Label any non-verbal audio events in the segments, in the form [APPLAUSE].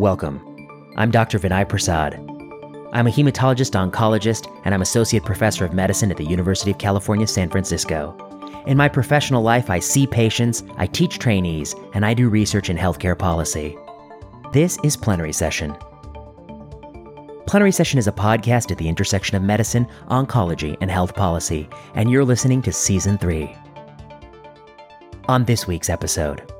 Welcome. I'm Dr. Vinay Prasad. I'm a hematologist oncologist, and I'm associate professor of medicine at the University of California, San Francisco. In my professional life, I see patients, I teach trainees, and I do research in healthcare policy. This is Plenary Session. Plenary Session is a podcast at the intersection of medicine, oncology, and health policy, and you're listening to Season 3. On this week's episode,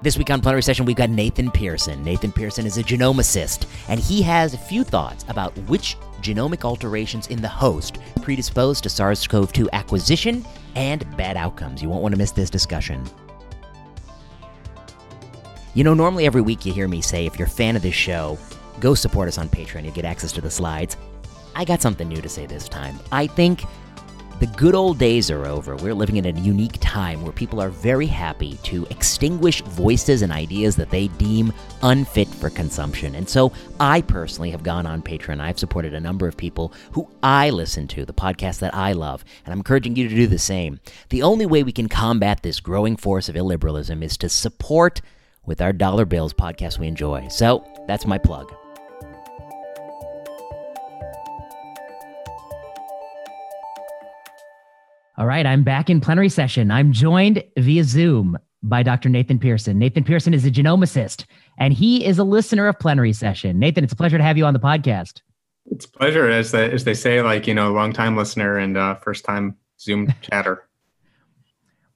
this week on Plenary Session, we've got Nathan Pearson. Nathan Pearson is a genomicist, and he has a few thoughts about which genomic alterations in the host predispose to SARS CoV 2 acquisition and bad outcomes. You won't want to miss this discussion. You know, normally every week you hear me say if you're a fan of this show, go support us on Patreon. You get access to the slides. I got something new to say this time. I think the good old days are over. We're living in a unique time where people are very happy to extinguish voices and ideas that they deem unfit for consumption. And so I personally have gone on Patreon. I've supported a number of people who I listen to, the podcast that I love, and I'm encouraging you to do the same. The only way we can combat this growing force of illiberalism is to support with our dollar bills podcasts we enjoy. So that's my plug. All right, I'm back in plenary session. I'm joined via Zoom by Dr. Nathan Pearson. Nathan Pearson is a genomicist, and he is a listener of plenary session. Nathan, it's a pleasure to have you on the podcast. It's a pleasure, as they, as they say, like you know, long time listener and uh, first time Zoom [LAUGHS] chatter.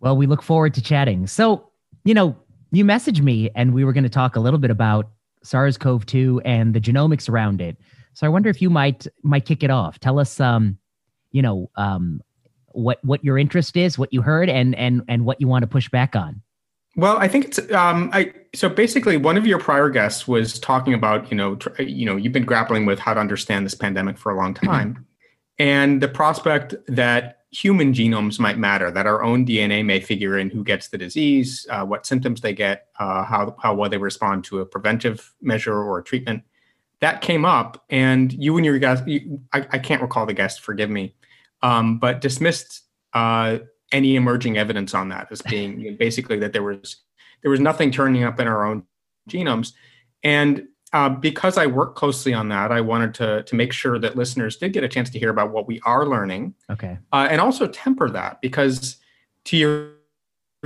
well, we look forward to chatting. So, you know, you messaged me, and we were going to talk a little bit about SARS-CoV-2 and the genomics around it. So, I wonder if you might might kick it off. Tell us, um, you know, um, what what your interest is, what you heard, and and and what you want to push back on. Well, I think it's um, I so basically one of your prior guests was talking about you know tr- you know you've been grappling with how to understand this pandemic for a long mm-hmm. time, mm-hmm. and the prospect that human genomes might matter, that our own DNA may figure in who gets the disease, uh, what symptoms they get, uh, how how well they respond to a preventive measure or a treatment. That came up, and you and your guest, you, I, I can't recall the guest, forgive me, um, but dismissed uh, any emerging evidence on that as being basically that there was there was nothing turning up in our own genomes. And uh, because I work closely on that, I wanted to to make sure that listeners did get a chance to hear about what we are learning. Okay. Uh, and also temper that because to your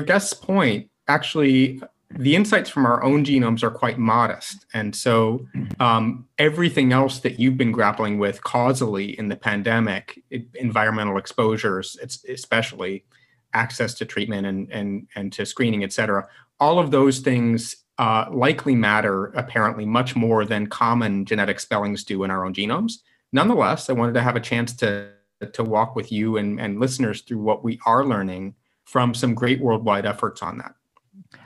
guest's point, actually the insights from our own genomes are quite modest. And so um, everything else that you've been grappling with causally in the pandemic, it, environmental exposures, especially access to treatment and, and, and to screening, et cetera, all of those things uh, likely matter apparently much more than common genetic spellings do in our own genomes. Nonetheless, I wanted to have a chance to, to walk with you and, and listeners through what we are learning from some great worldwide efforts on that.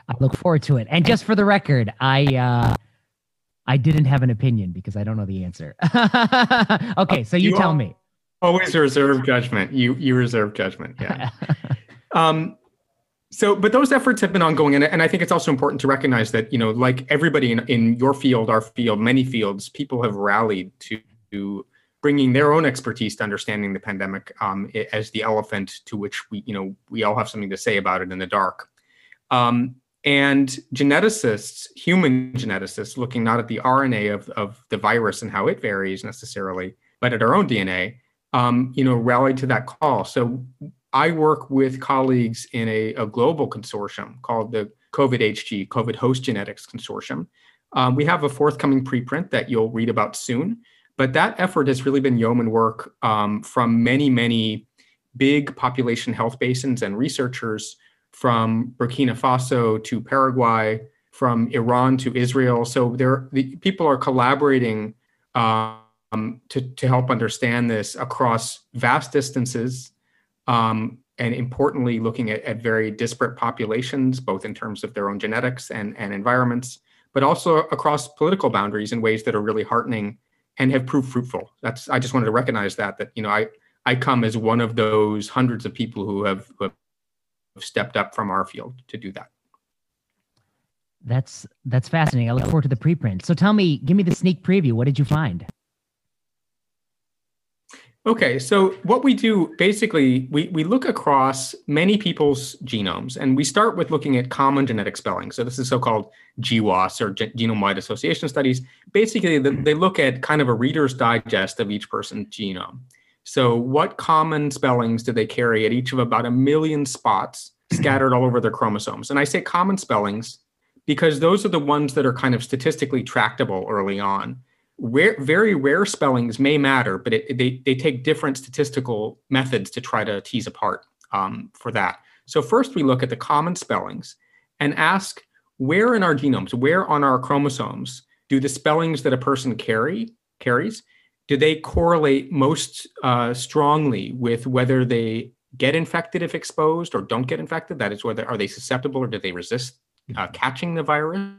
I look forward to it. And just for the record, I uh, I didn't have an opinion because I don't know the answer. [LAUGHS] okay, so you, you tell me. Always reserve judgment. You you reserve judgment. Yeah. [LAUGHS] um, so, but those efforts have been ongoing, and, and I think it's also important to recognize that you know, like everybody in, in your field, our field, many fields, people have rallied to, to bringing their own expertise to understanding the pandemic um, as the elephant to which we you know we all have something to say about it in the dark. Um, and geneticists, human geneticists, looking not at the RNA of, of the virus and how it varies necessarily, but at our own DNA, um, you know, rallied to that call. So I work with colleagues in a, a global consortium called the COVID HG, COVID Host Genetics Consortium. Um, we have a forthcoming preprint that you'll read about soon, but that effort has really been yeoman work um, from many, many big population health basins and researchers from Burkina Faso to Paraguay, from Iran to Israel. So there, the people are collaborating um, to to help understand this across vast distances, um, and importantly, looking at, at very disparate populations, both in terms of their own genetics and and environments, but also across political boundaries in ways that are really heartening and have proved fruitful. That's I just wanted to recognize that that you know I I come as one of those hundreds of people who have, who have stepped up from our field to do that. That's that's fascinating. I look forward to the preprint. So tell me, give me the sneak preview. What did you find? Okay, so what we do basically, we, we look across many people's genomes and we start with looking at common genetic spelling. So this is so called GWAS or genome wide association studies. Basically, they look at kind of a reader's digest of each person's genome. So, what common spellings do they carry at each of about a million spots [CLEARS THROAT] scattered all over their chromosomes? And I say common spellings because those are the ones that are kind of statistically tractable early on rare, very rare spellings may matter, but it, they, they take different statistical methods to try to tease apart um, for that. So first we look at the common spellings and ask where in our genomes, where on our chromosomes do the spellings that a person carry carries, do they correlate most uh, strongly with whether they get infected if exposed or don't get infected? That is, whether are they susceptible or do they resist uh, catching the virus?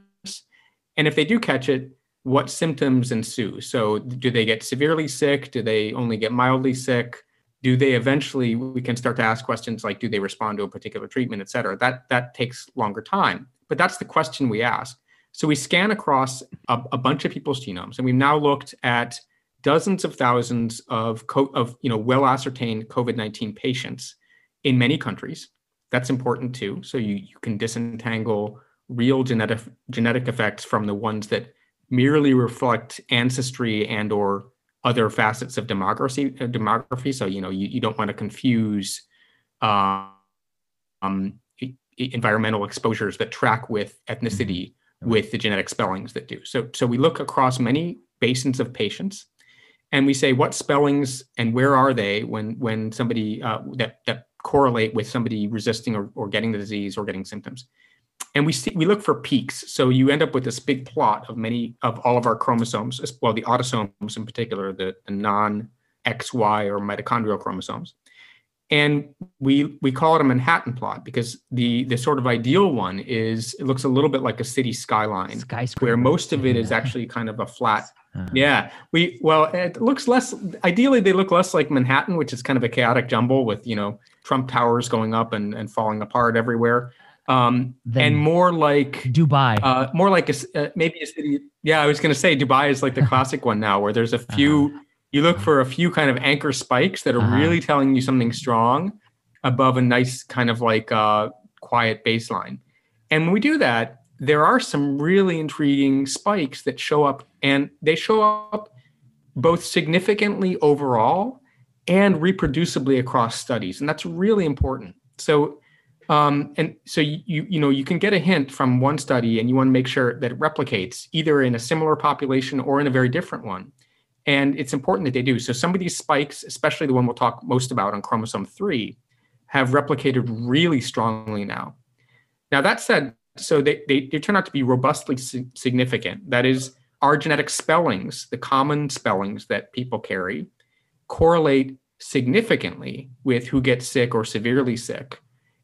And if they do catch it, what symptoms ensue. So, do they get severely sick? Do they only get mildly sick? Do they eventually? We can start to ask questions like, do they respond to a particular treatment, et cetera? That that takes longer time, but that's the question we ask. So we scan across a, a bunch of people's genomes, and we've now looked at dozens of thousands of co- of you know well ascertained COVID nineteen patients in many countries. That's important too. So you you can disentangle real genetic genetic effects from the ones that merely reflect ancestry and or other facets of demography uh, demography so you know you, you don't want to confuse uh, um, environmental exposures that track with ethnicity mm-hmm. with the genetic spellings that do so so we look across many basins of patients and we say what spellings and where are they when when somebody uh, that that correlate with somebody resisting or, or getting the disease or getting symptoms? And we see we look for peaks. So you end up with this big plot of many of all of our chromosomes well the autosomes in particular the, the non xy or mitochondrial chromosomes and we we call it a manhattan plot because the the sort of ideal one is it looks a little bit like a city skyline where most of it is actually kind of a flat uh-huh. yeah we well it looks less ideally they look less like manhattan which is kind of a chaotic jumble with you know trump towers going up and, and falling apart everywhere um, and more like Dubai, uh, more like a, uh, maybe a city. Yeah, I was going to say Dubai is like the [LAUGHS] classic one now, where there's a few. Uh-huh. You look for a few kind of anchor spikes that are uh-huh. really telling you something strong above a nice kind of like uh, quiet baseline. And when we do that, there are some really intriguing spikes that show up, and they show up both significantly overall and reproducibly across studies, and that's really important. So um, and so you you know you can get a hint from one study, and you want to make sure that it replicates either in a similar population or in a very different one. And it's important that they do. So some of these spikes, especially the one we'll talk most about on chromosome three, have replicated really strongly now. Now that said, so they, they, they turn out to be robustly significant. That is, our genetic spellings, the common spellings that people carry, correlate significantly with who gets sick or severely sick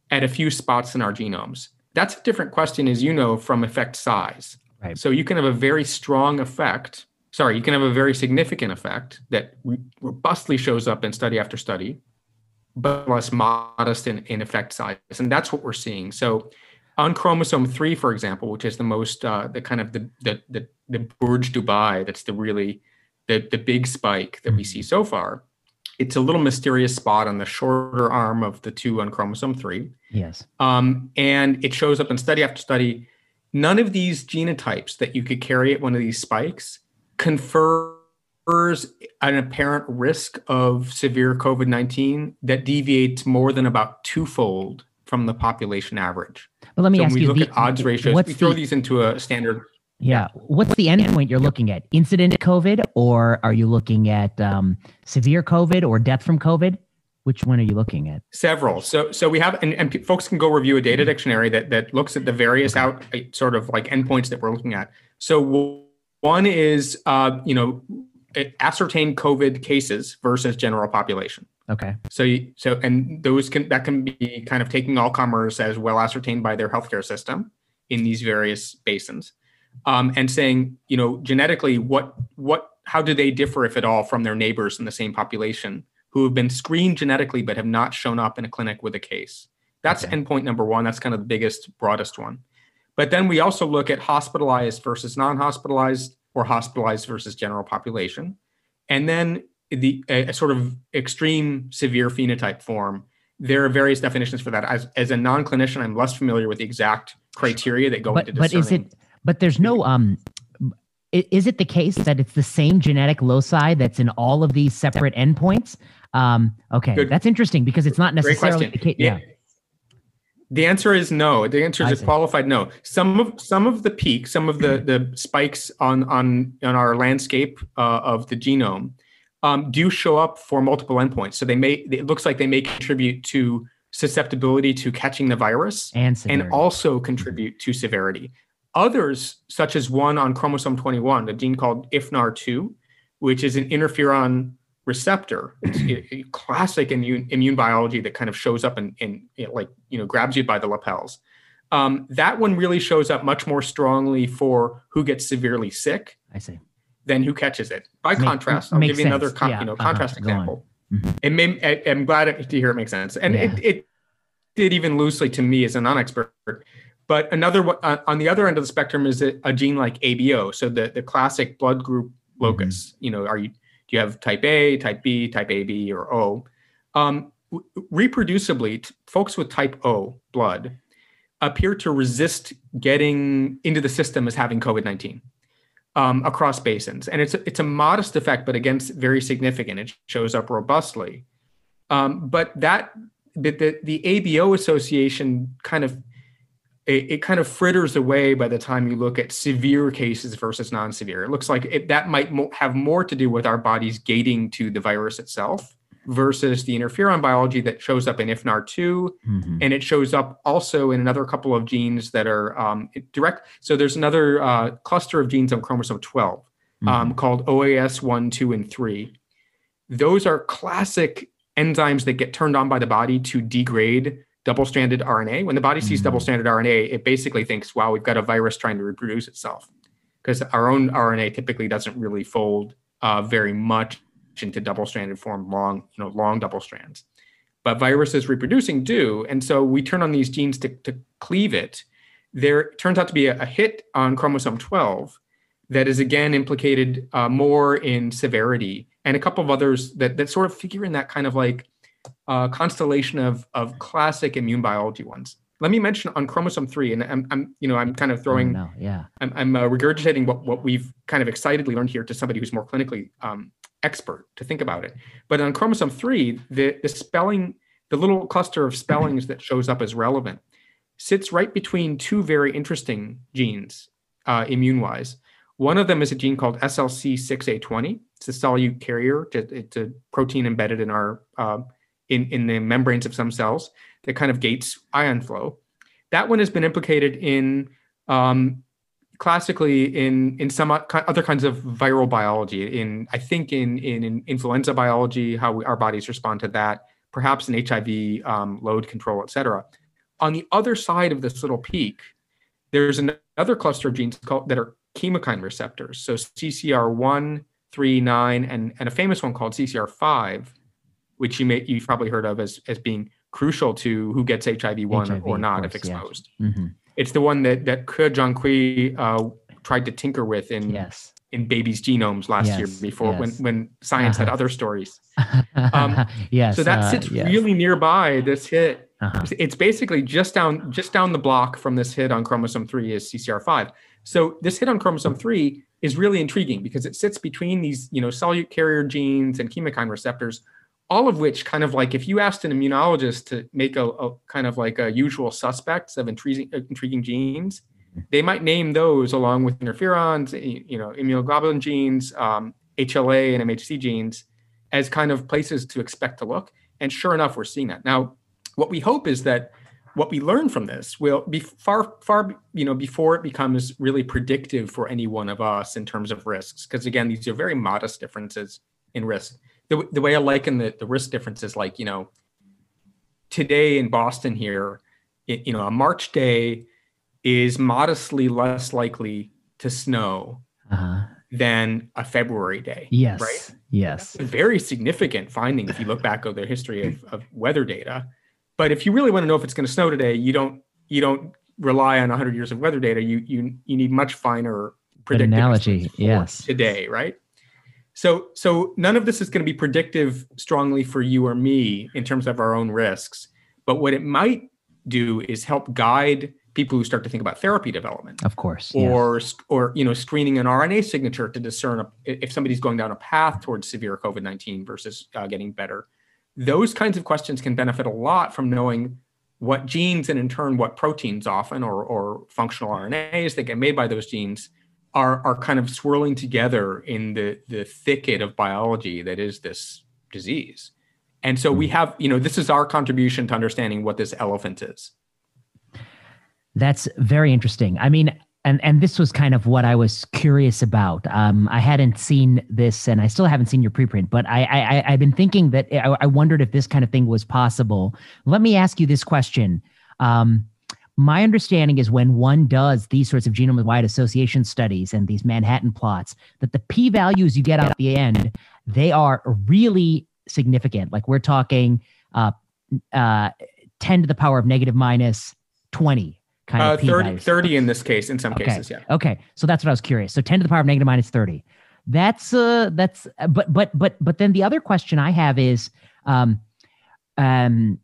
at a few spots in our genomes. That's a different question, as you know, from effect size. Right. So you can have a very strong effect. Sorry, you can have a very significant effect that robustly shows up in study after study, but less modest in, in effect size. And that's what we're seeing. So on chromosome three, for example, which is the most, uh, the kind of the, the, the, the Burj Dubai, that's the really, the, the big spike that we see so far it's a little mysterious spot on the shorter arm of the two on chromosome three. Yes. Um, and it shows up in study after study. None of these genotypes that you could carry at one of these spikes confers an apparent risk of severe COVID 19 that deviates more than about twofold from the population average. But let me so ask we you, look the, at odds ratios, we throw the, these into a standard yeah. What's the endpoint you're looking at? Incident COVID, or are you looking at um, severe COVID or death from COVID? Which one are you looking at? Several. So, so we have, and, and folks can go review a data dictionary that that looks at the various out sort of like endpoints that we're looking at. So, one is, uh, you know, ascertain COVID cases versus general population. Okay. So, you, so, and those can that can be kind of taking all comers as well ascertained by their healthcare system in these various basins um, and saying, you know, genetically, what what how do they differ, if at all, from their neighbors in the same population who have been screened genetically but have not shown up in a clinic with a case? That's okay. endpoint number one. That's kind of the biggest, broadest one. But then we also look at hospitalized versus non-hospitalized or hospitalized versus general population. And then the a, a, sort of extreme severe phenotype form. There are various definitions for that. As as a non-clinician, I'm less familiar with the exact criteria that go but, into discerning. But is it? But there's no um. Is it the case that it's the same genetic loci that's in all of these separate endpoints? Um, okay, Good. that's interesting because it's not necessarily the case. Yeah. yeah. The answer is no. The answer is qualified no. Some of some of the peaks, some of the [CLEARS THROAT] the spikes on on on our landscape uh, of the genome um, do show up for multiple endpoints. So they may it looks like they may contribute to susceptibility to catching the virus and, and also contribute to severity. Others, such as one on chromosome 21, a gene called IFNAR2, which is an interferon receptor. It's classic immune, immune biology that kind of shows up and, and like, you know, grabs you by the lapels. Um, that one really shows up much more strongly for who gets severely sick. I see. Than who catches it. By Make, contrast, I'll give you sense. another con- yeah. you know uh-huh. contrast example. Mm-hmm. It may, I, am glad to hear it makes sense, and yeah. it, it did even loosely to me as a non-expert. But another uh, on the other end of the spectrum is a, a, gene like ABO, so the the classic blood group locus. Mm-hmm. You know, are you do you have type A, type B, type AB, or O? Um, reproducibly, t- folks with type O blood appear to resist getting into the system as having COVID 19 um, across basins. And it's a, it's a modest effect, but again, very significant. It shows up robustly. Um, but that the, the, the ABO association kind of it, it, kind of fritters away by the time you look at severe cases versus non-severe. It looks like it, that might mo- have more to do with our bodies gating to the virus itself versus the interferon biology that shows up in IFNAR2, mm-hmm. and it shows up also in another couple of genes that are um, direct. So there's another uh, cluster of genes on chromosome 12 mm-hmm. um, called OAS 1, 2, and 3. Those are classic enzymes that get turned on by the body to degrade double-stranded RNA. When the body sees mm-hmm. double-stranded RNA, it basically thinks, "Wow, we've got a virus trying to reproduce itself," because our own RNA typically doesn't really fold uh, very much into double-stranded form, long, you know, long double strands. But viruses reproducing do, and so we turn on these genes to, to cleave it. There turns out to be a, a hit on chromosome 12 that is again implicated uh, more in severity, and a couple of others that that sort of figure in that kind of like uh, constellation of of classic immune biology ones. Let me mention on chromosome three, and I'm, I'm you know I'm kind of throwing, oh, no. yeah, I'm, I'm uh, regurgitating what what we've kind of excitedly learned here to somebody who's more clinically um, expert to think about it. But on chromosome three, the the spelling, the little cluster of spellings that shows up as relevant, sits right between two very interesting genes, uh, immune wise. One of them is a gene called SLC6A20. It's a solute carrier. It's a protein embedded in our uh, in, in the membranes of some cells that kind of gates ion flow. That one has been implicated in um, classically in in some other kinds of viral biology. In I think in in, in influenza biology, how we, our bodies respond to that. Perhaps in HIV um, load control, et cetera. On the other side of this little peak, there's another cluster of genes called that are chemokine receptors. So CCR1, 3, 9, and, and a famous one called CCR5 which you may you've probably heard of as as being crucial to who gets HIV one or not course, if exposed. Yeah. Mm-hmm. It's the one that that He Jiankui uh, tried to tinker with in yes. in babies' genomes last yes, year before yes. when when science uh-huh. had other stories. [LAUGHS] Um, yes. So that uh, sits yes. really nearby this hit. Uh-huh. It's basically just down just down the block from this hit on chromosome three is CCR5. So this hit on chromosome three is really intriguing because it sits between these you know solute carrier genes and chemokine receptors all of which kind of like if you asked an immunologist to make a, a kind of like a usual suspects of intriguing, uh, intriguing genes, mm-hmm. they might name those along with interferons, eh, you know, immunoglobulin genes, um, HLA and MHC genes as kind of places to expect to look. And sure enough, we're seeing that. Now, what we hope is that what we learn from this will be far, far, you know, before it becomes really predictive for any one of us in terms of risks. Because again, these are very modest differences in risk the, the way I liken the, the risk difference is like, you know, today in Boston here, it, you know, a March day is modestly less likely to snow uh-huh. than a February day. Yes. Right. Yes. Very significant finding if you look back over the history of, of weather data. But if you really want to know if it's going to snow today, you don't you don't rely on 100 years of weather data. You you you need much finer predictive analogy. Yes. Today, right? So, so none of this is going to be predictive strongly for you or me in terms of our own risks. But what it might do is help guide people who start to think about therapy development. Of course. Or, yes. or you know, screening an RNA signature to discern if somebody's going down a path towards severe COVID-19 versus uh, getting better. Those kinds of questions can benefit a lot from knowing what genes and in turn what proteins often or, or functional RNAs that get made by those genes are are kind of swirling together in the the thicket of biology that is this disease. And so we hmm. have, you know, this is our contribution to understanding what this elephant is. That's very interesting. I mean, and and this was kind of what I was curious about. Um, I hadn't seen this, and I still haven't seen your preprint, but I, I I've been thinking that I, I wondered if this kind of thing was possible. Let me ask you this question. Um, my understanding is when one does these sorts of genome wide association studies and these Manhattan plots, that the p values you get out at the end, they are really significant. Like we're talking uh, uh, 10 to the power of negative minus 20 kind uh, of 30, 30 in this case, in some okay. cases, yeah. Okay. So that's what I was curious. So 10 to the power of negative minus 30. That's uh that's but but but but then the other question I have is um um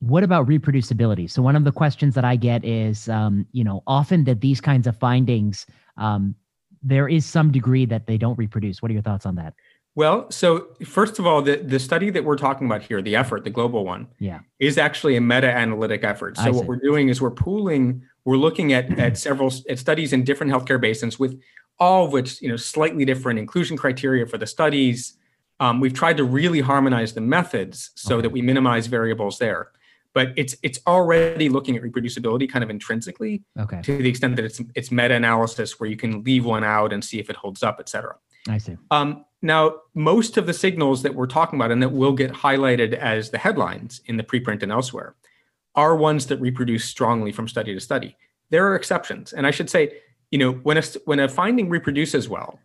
what about reproducibility? So one of the questions that I get is, um, you know, often that these kinds of findings, um, there is some degree that they don't reproduce. What are your thoughts on that? Well, so first of all, the, the study that we're talking about here, the effort, the global one, yeah, is actually a meta-analytic effort. So what we're doing is we're pooling, we're looking at at [CLEARS THROAT] several at studies in different healthcare basins with all of which, you know, slightly different inclusion criteria for the studies. Um, we've tried to really harmonize the methods so okay. that we minimize variables there but it's it's already looking at reproducibility kind of intrinsically okay. to the extent that it's it's meta-analysis where you can leave one out and see if it holds up et cetera. I see. Um, now most of the signals that we're talking about and that will get highlighted as the headlines in the preprint and elsewhere are ones that reproduce strongly from study to study. There are exceptions. And i should say you know when a when a finding reproduces well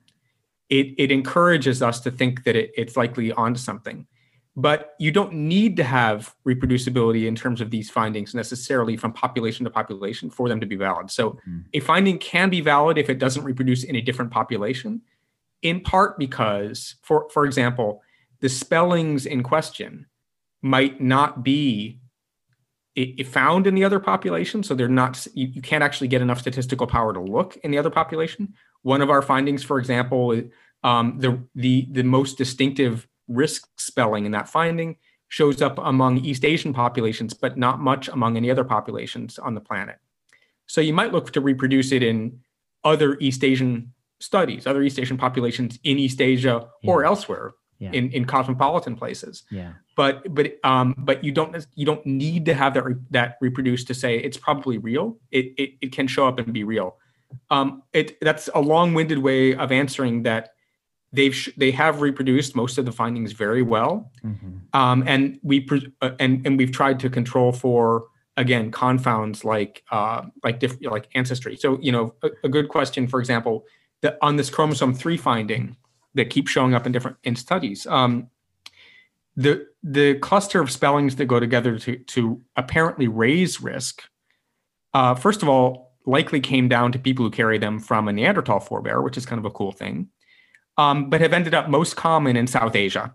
it, it encourages us to think that it, it's likely onto something but you don't need to have reproducibility in terms of these findings necessarily from population to population for them to be valid. So mm-hmm. a finding can be valid if it doesn't reproduce in a different population, in part because, for, for example, the spellings in question might not be found in the other population. So they're not, you, you can't actually get enough statistical power to look in the other population. One of our findings, for example, um, the, the, the most distinctive risk spelling in that finding shows up among East Asian populations, but not much among any other populations on the planet. So you might look to reproduce it in other East Asian studies, other East Asian populations in East Asia yeah. or elsewhere yeah. in, in cosmopolitan places. Yeah. But but um but you don't you don't need to have that re- that reproduced to say it's probably real. It, it it can show up and be real. Um, it that's a long-winded way of answering that they've sh- they have reproduced most of the findings very well, mm-hmm. um, and we pre- uh, and and we've tried to control for again confounds like uh, like diff- like ancestry. So you know a, a good question, for example, that on this chromosome three finding that keeps showing up in different in studies. Um, the the cluster of spellings that go together to to apparently raise risk. Uh, first of all, likely came down to people who carry them from a Neanderthal forebear, which is kind of a cool thing um, but have ended up most common in South Asia.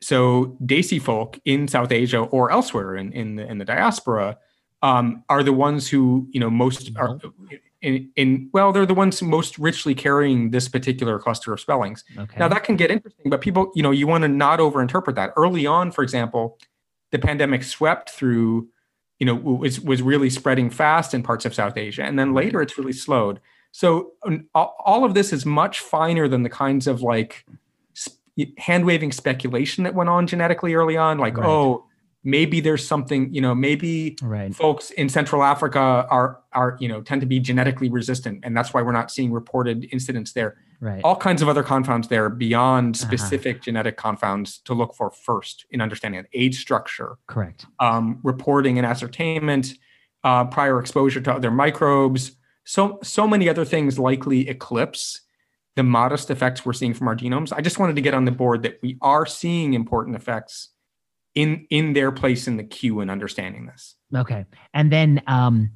So Desi folk in South Asia or elsewhere in in the, in the diaspora um, are the ones who you know most are in, in well they're the ones most richly carrying this particular cluster of spellings. Okay. Now that can get interesting, but people you know you want to not overinterpret that. Early on, for example, the pandemic swept through you know was was really spreading fast in parts of South Asia, and then later it's really slowed. So um, all of this is much finer than the kinds of like hand waving speculation that went on genetically early on. Like, right. oh, maybe there's something, you know, maybe right. folks in Central Africa are are you know tend to be genetically resistant, and that's why we're not seeing reported incidents there. Right. All kinds of other confounds there beyond uh-huh. specific uh-huh. genetic confounds to look for first in understanding age structure. Correct. Um, reporting and ascertainment, uh, prior exposure to other microbes so so many other things likely eclipse the modest effects we're seeing from our genomes. I just wanted to get on the board that we are seeing important effects in in their place in the queue and understanding this. Okay, and then um,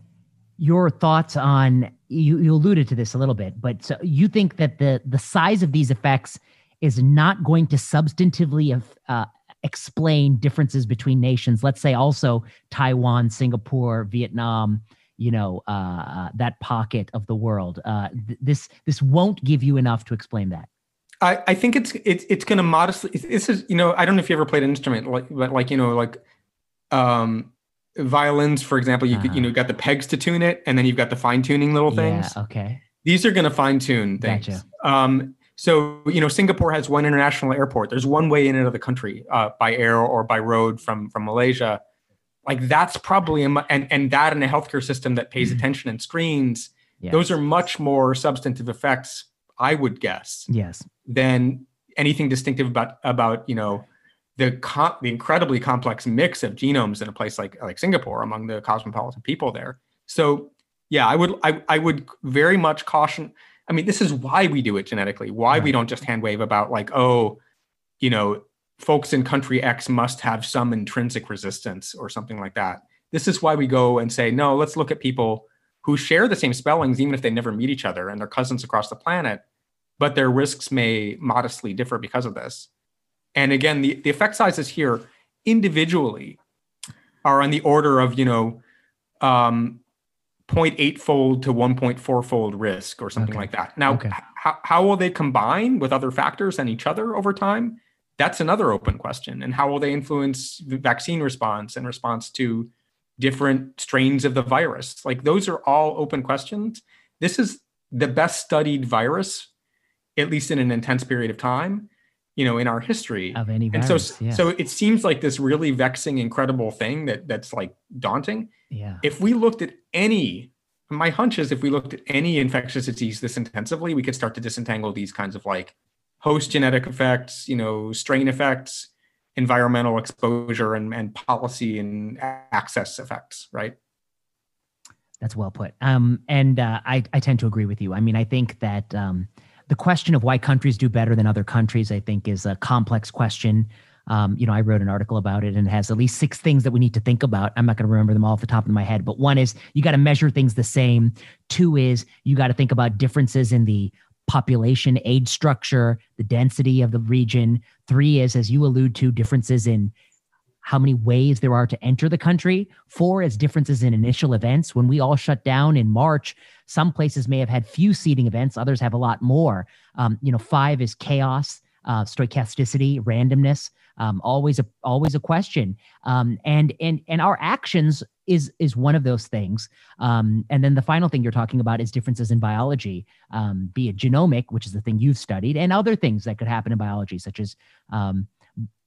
your thoughts on you, you alluded to this a little bit, but so you think that the the size of these effects is not going to substantively uh, explain differences between nations. Let's say also Taiwan, Singapore, Vietnam, you know, uh, uh, that pocket of the world. Uh, th- this this won't give you enough to explain that. I, I think it's it's it's going to modestly. This is you know I don't know if you ever played an instrument like but like you know like um violins for example you uh-huh. could, you uh-huh. know got the pegs to tune it and then you've got the fine tuning little things. Yeah, okay. These are going to fine tune things. Gotcha. Um, so you know Singapore has one international airport. There's one way in and out of the country uh, by air or by road from from Malaysia. Like that's probably a, and and that in a healthcare system that pays mm-hmm. attention and screens. Yes. Those are much more substantive effects, I would guess. Yes. Than anything distinctive about about you know the the incredibly complex mix of genomes in a place like like Singapore among the cosmopolitan people there. So yeah, I would I, I would very much caution I mean, this is why we do it genetically, why right. we don't just hand wave about like, oh, you know, folks in country X must have some intrinsic resistance or something like that. This is why we go and say, no, let's look at people who share the same spellings, even if they never meet each other and they're cousins across the planet, but their risks may modestly differ because of this. And again, the, the effect sizes here individually are on the order of, you know, um, 0.8 fold to 1.4 fold risk or something okay. like that. Now, okay. h- how will they combine with other factors and each other over time? That's another open question. And how will they influence the vaccine response and response to different strains of the virus? Like those are all open questions. This is the best studied virus, at least in an intense period of time, you know, in our history. Of any virus, and so, yeah. so it seems like this really vexing, incredible thing that that's like daunting yeah. If we looked at any, my hunch is if we looked at any infectious disease this intensively, we could start to disentangle these kinds of like host genetic effects, you know, strain effects, environmental exposure, and, and policy and access effects, right? That's well put. Um, and uh, I, I tend to agree with you. I mean, I think that um, the question of why countries do better than other countries, I think, is a complex question. Um, you know, I wrote an article about it and it has at least six things that we need to think about. I'm not going to remember them all off the top of my head, but one is you got to measure things the same. Two is you got to think about differences in the population age structure, the density of the region. Three is, as you allude to, differences in how many ways there are to enter the country. Four is differences in initial events. When we all shut down in March, some places may have had few seeding events, others have a lot more. Um, you know, five is chaos, uh, stochasticity, randomness um, always a always a question um, and and and our actions is is one of those things. Um, and then the final thing you're talking about is differences in biology um, be it genomic which is the thing you've studied and other things that could happen in biology such as um,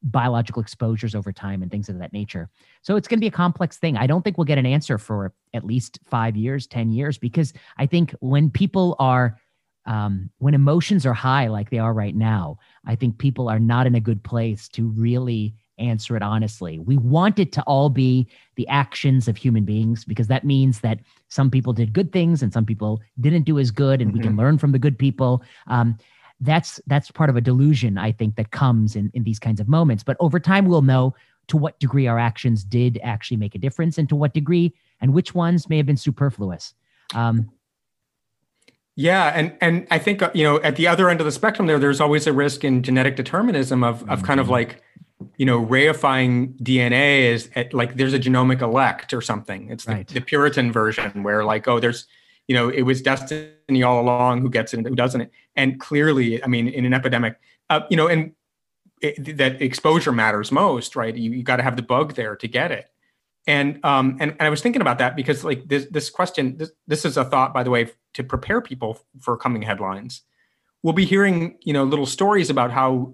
biological exposures over time and things of that nature. So it's going to be a complex thing. I don't think we'll get an answer for at least five years ten years because i think when people are um, when emotions are high like they are right now, I think people are not in a good place to really answer it honestly. We want it to all be the actions of human beings because that means that some people did good things and some people didn't do as good, and mm-hmm. we can mm-hmm. learn from the good people. Um, that's that's part of a delusion I think that comes in in these kinds of moments. But over time, we'll know to what degree our actions did actually make a difference, and to what degree, and which ones may have been superfluous. Um, yeah, and and I think uh, you know at the other end of the spectrum there, there's always a risk in genetic determinism of of kind of mm-hmm. like you know reifying DNA is at, like there's a genomic elect or something. It's the, right. the Puritan version where like oh there's you know it was destiny all along who gets it and who doesn't it. And clearly, I mean, in an epidemic, uh, you know, and it, that exposure matters most, right? You, you got to have the bug there to get it and um and, and i was thinking about that because like this this question this, this is a thought by the way to prepare people for coming headlines we'll be hearing you know little stories about how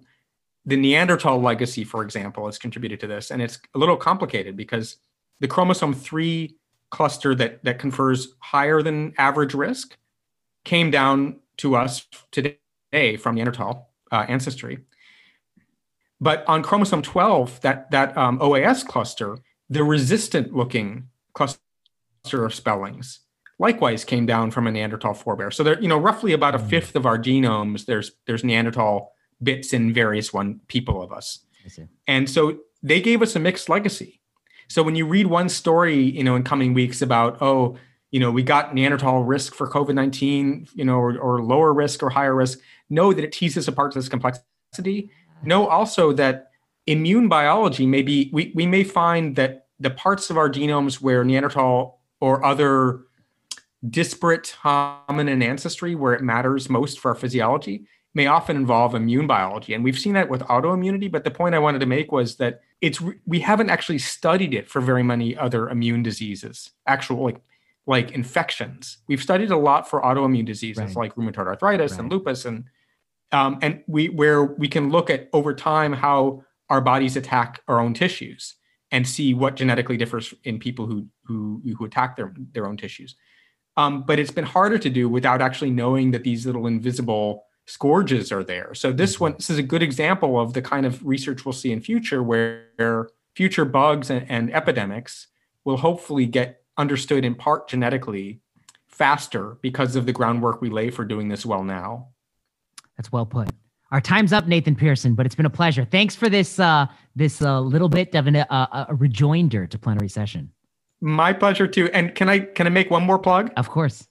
the neanderthal legacy for example has contributed to this and it's a little complicated because the chromosome 3 cluster that that confers higher than average risk came down to us today from neanderthal uh, ancestry but on chromosome 12 that that um, oas cluster the resistant looking cluster of spellings likewise came down from a Neanderthal forebear. So there, you know, roughly about a hmm. fifth of our genomes, there's there's Neanderthal bits in various one people of us. And so they gave us a mixed legacy. So when you read one story, you know, in coming weeks about, oh, you know, we got Neanderthal risk for COVID-19, you know, or, or lower risk or higher risk, know that it teases apart this complexity complexity. Know also that immune biology may be, we, we may find that the parts of our genomes where Neanderthal or other disparate hominin ancestry, where it matters most for our physiology, may often involve immune biology. And we've seen that with autoimmunity. But the point I wanted to make was that it's we haven't actually studied it for very many other immune diseases, actual like like infections. We've studied a lot for autoimmune diseases right. like rheumatoid arthritis right. and lupus and um, and we where we can look at over time how our bodies attack our own tissues and see what genetically differs in people who who who attack their their own tissues. Um, but it's been harder to do without actually knowing that these little invisible scourges are there. So this mm-hmm. one, this is a good example of the kind of research we'll see in future where future bugs and, and epidemics will hopefully get understood in part genetically faster because of the groundwork we lay for doing this well now. That's well put. Our time's up, Nathan Pearson, but it's been a pleasure. Thanks for this uh, this uh, little bit of an, uh, a rejoinder to plenary session. My pleasure too. And can I can I make one more plug? Of course.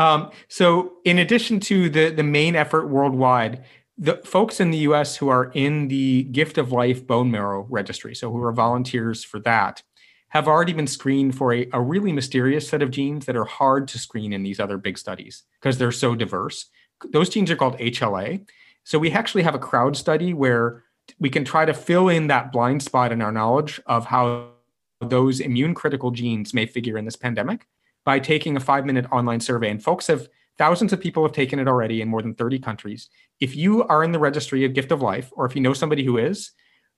Um, so, in addition to the the main effort worldwide, the folks in the U.S. who are in the Gift of Life bone marrow registry, so who are volunteers for that, have already been screened for a, a really mysterious set of genes that are hard to screen in these other big studies because they're so diverse. Those genes are called HLA. So we actually have a crowd study where we can try to fill in that blind spot in our knowledge of how those immune critical genes may figure in this pandemic by taking a five minute online survey. And folks have, thousands of people have taken it already in more than 30 countries. If you are in the registry of Gift of Life, or if you know somebody who is,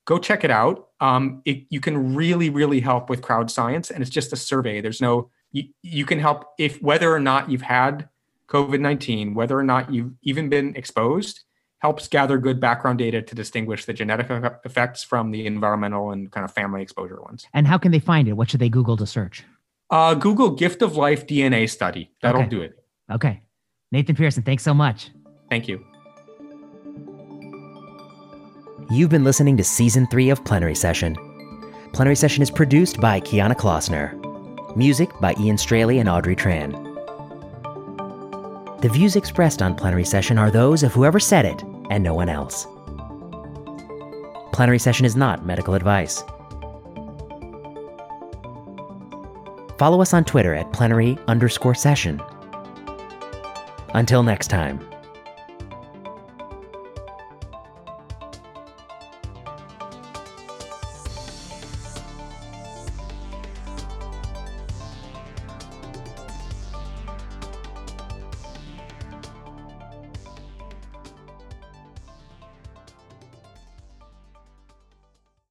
go check it out. Um, it, you can really, really help with crowd science. And it's just a survey. There's no, you, you can help if whether or not you've had COVID 19, whether or not you've even been exposed, helps gather good background data to distinguish the genetic effects from the environmental and kind of family exposure ones. And how can they find it? What should they Google to search? Uh, Google Gift of Life DNA study. That'll okay. do it. Okay. Nathan Pearson, thanks so much. Thank you. You've been listening to season three of Plenary Session. Plenary Session is produced by Kiana Klossner. Music by Ian Straley and Audrey Tran. The views expressed on Plenary Session are those of whoever said it and no one else. Plenary Session is not medical advice. Follow us on Twitter at plenary underscore session. Until next time.